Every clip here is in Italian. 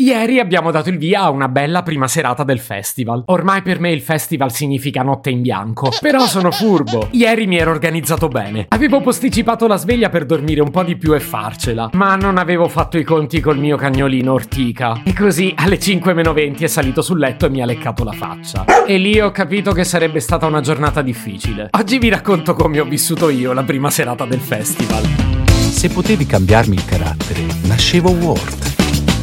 Ieri abbiamo dato il via a una bella prima serata del festival. Ormai per me il festival significa notte in bianco. Però sono furbo. Ieri mi ero organizzato bene. Avevo posticipato la sveglia per dormire un po' di più e farcela. Ma non avevo fatto i conti col mio cagnolino ortica. E così alle 5 meno 20 è salito sul letto e mi ha leccato la faccia. E lì ho capito che sarebbe stata una giornata difficile. Oggi vi racconto come ho vissuto io la prima serata del festival. Se potevi cambiarmi il carattere, nascevo Ward.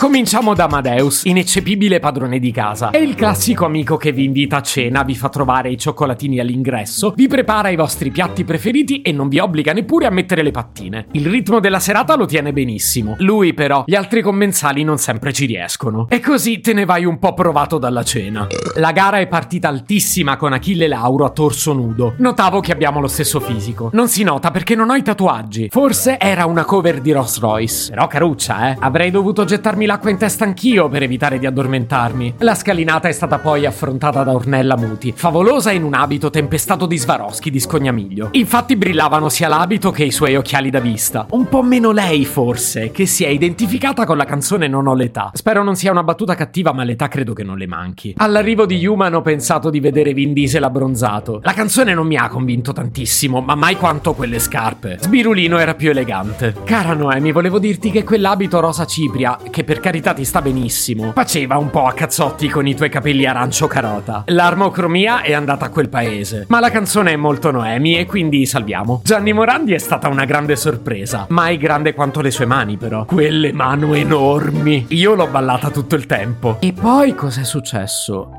Cominciamo da Amadeus, ineccepibile padrone di casa. È il classico amico che vi invita a cena, vi fa trovare i cioccolatini all'ingresso, vi prepara i vostri piatti preferiti e non vi obbliga neppure a mettere le pattine. Il ritmo della serata lo tiene benissimo. Lui però, gli altri commensali non sempre ci riescono. E così te ne vai un po' provato dalla cena. La gara è partita altissima con Achille Lauro a torso nudo. Notavo che abbiamo lo stesso fisico. Non si nota perché non ho i tatuaggi. Forse era una cover di Rolls Royce. Però caruccia, eh. Avrei dovuto gettarmi l'acqua in testa anch'io per evitare di addormentarmi. La scalinata è stata poi affrontata da Ornella Muti, favolosa in un abito tempestato di Swarovski di scognamiglio. Infatti brillavano sia l'abito che i suoi occhiali da vista. Un po' meno lei, forse, che si è identificata con la canzone Non ho l'età. Spero non sia una battuta cattiva, ma l'età credo che non le manchi. All'arrivo di Human ho pensato di vedere Vin Diesel abbronzato. La canzone non mi ha convinto tantissimo, ma mai quanto quelle scarpe. Sbirulino era più elegante. Cara Noemi, volevo dirti che quell'abito rosa cipria, che per carità ti sta benissimo, faceva un po' a cazzotti con i tuoi capelli arancio carota. L'armocromia è andata a quel paese, ma la canzone è molto Noemi e quindi salviamo. Gianni Morandi è stata una grande sorpresa, mai grande quanto le sue mani però. Quelle mano enormi. Io l'ho ballata tutto il tempo. E poi cos'è successo?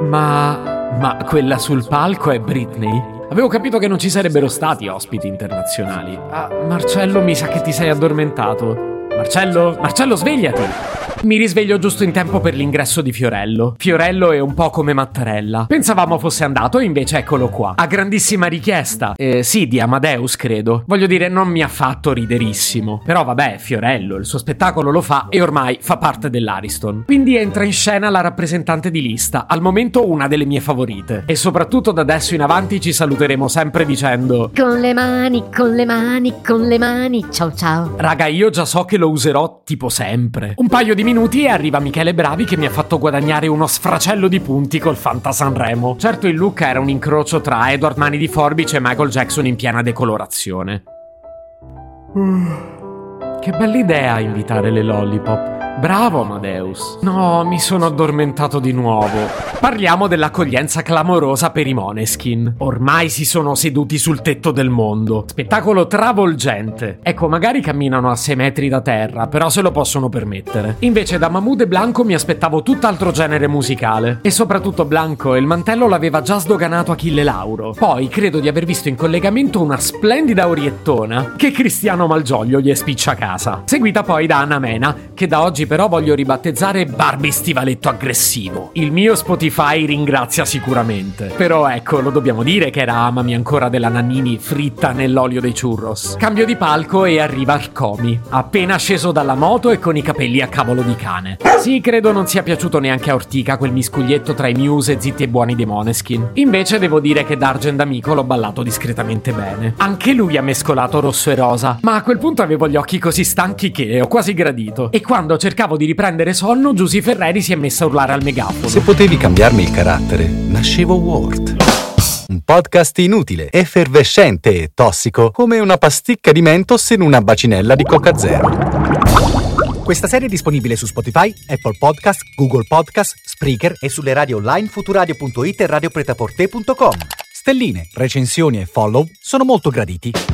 Ma... ma quella sul palco è Britney? Avevo capito che non ci sarebbero stati ospiti internazionali. Ah, Marcello, mi sa che ti sei addormentato. Marcello? Marcello, svegliati! Mi risveglio giusto in tempo per l'ingresso di Fiorello. Fiorello è un po' come Mattarella. Pensavamo fosse andato invece eccolo qua. A grandissima richiesta. Eh, sì, di Amadeus, credo. Voglio dire, non mi ha fatto riderissimo. Però vabbè, Fiorello, il suo spettacolo lo fa e ormai fa parte dell'Ariston. Quindi entra in scena la rappresentante di lista, al momento una delle mie favorite. E soprattutto da adesso in avanti ci saluteremo sempre dicendo... Con le mani, con le mani, con le mani. Ciao ciao. Raga, io già so che lo userò tipo sempre. Un paio di minuti e arriva Michele Bravi che mi ha fatto guadagnare uno sfracello di punti col Fanta Sanremo. Certo il look era un incrocio tra Edward Mani di Forbice e Michael Jackson in piena decolorazione. Che bella idea invitare le lollipop. Bravo Amadeus. No, mi sono addormentato di nuovo. Parliamo dell'accoglienza clamorosa per i Moneskin. Ormai si sono seduti sul tetto del mondo. Spettacolo travolgente. Ecco, magari camminano a 6 metri da terra, però se lo possono permettere. Invece da Mahmood e Blanco mi aspettavo tutt'altro genere musicale. E soprattutto Blanco, il mantello l'aveva già sdoganato Achille Lauro. Poi credo di aver visto in collegamento una splendida oriettona che Cristiano Malgioglio gli spiccia a casa. Seguita poi da Anna Mena, che da oggi però voglio ribattezzare Barbie Stivaletto Aggressivo. Il mio Spotify ringrazia sicuramente. Però ecco, lo dobbiamo dire che era Amami ancora della Nannini fritta nell'olio dei churros. Cambio di palco e arriva Arcomi, appena sceso dalla moto e con i capelli a cavolo di cane. Sì, credo non sia piaciuto neanche a Ortica quel miscuglietto tra i Muse e Zitti e Buoni dei Moneskin. Invece devo dire che D'Argent Amico l'ho ballato discretamente bene. Anche lui ha mescolato rosso e rosa, ma a quel punto avevo gli occhi così stanchi che ho quasi gradito. E quando cercavo di riprendere sonno, Giusy Ferreri si è messa a urlare al megafono. Se potevi cambiarmi il carattere, nascevo Ward. Un podcast inutile, effervescente e tossico, come una pasticca di mentos in una bacinella di Coca Zero. Questa serie è disponibile su Spotify, Apple Podcast, Google Podcast, Spreaker e sulle radio online futuradio.it e radiopretaporte.com. Stelline, recensioni e follow sono molto graditi.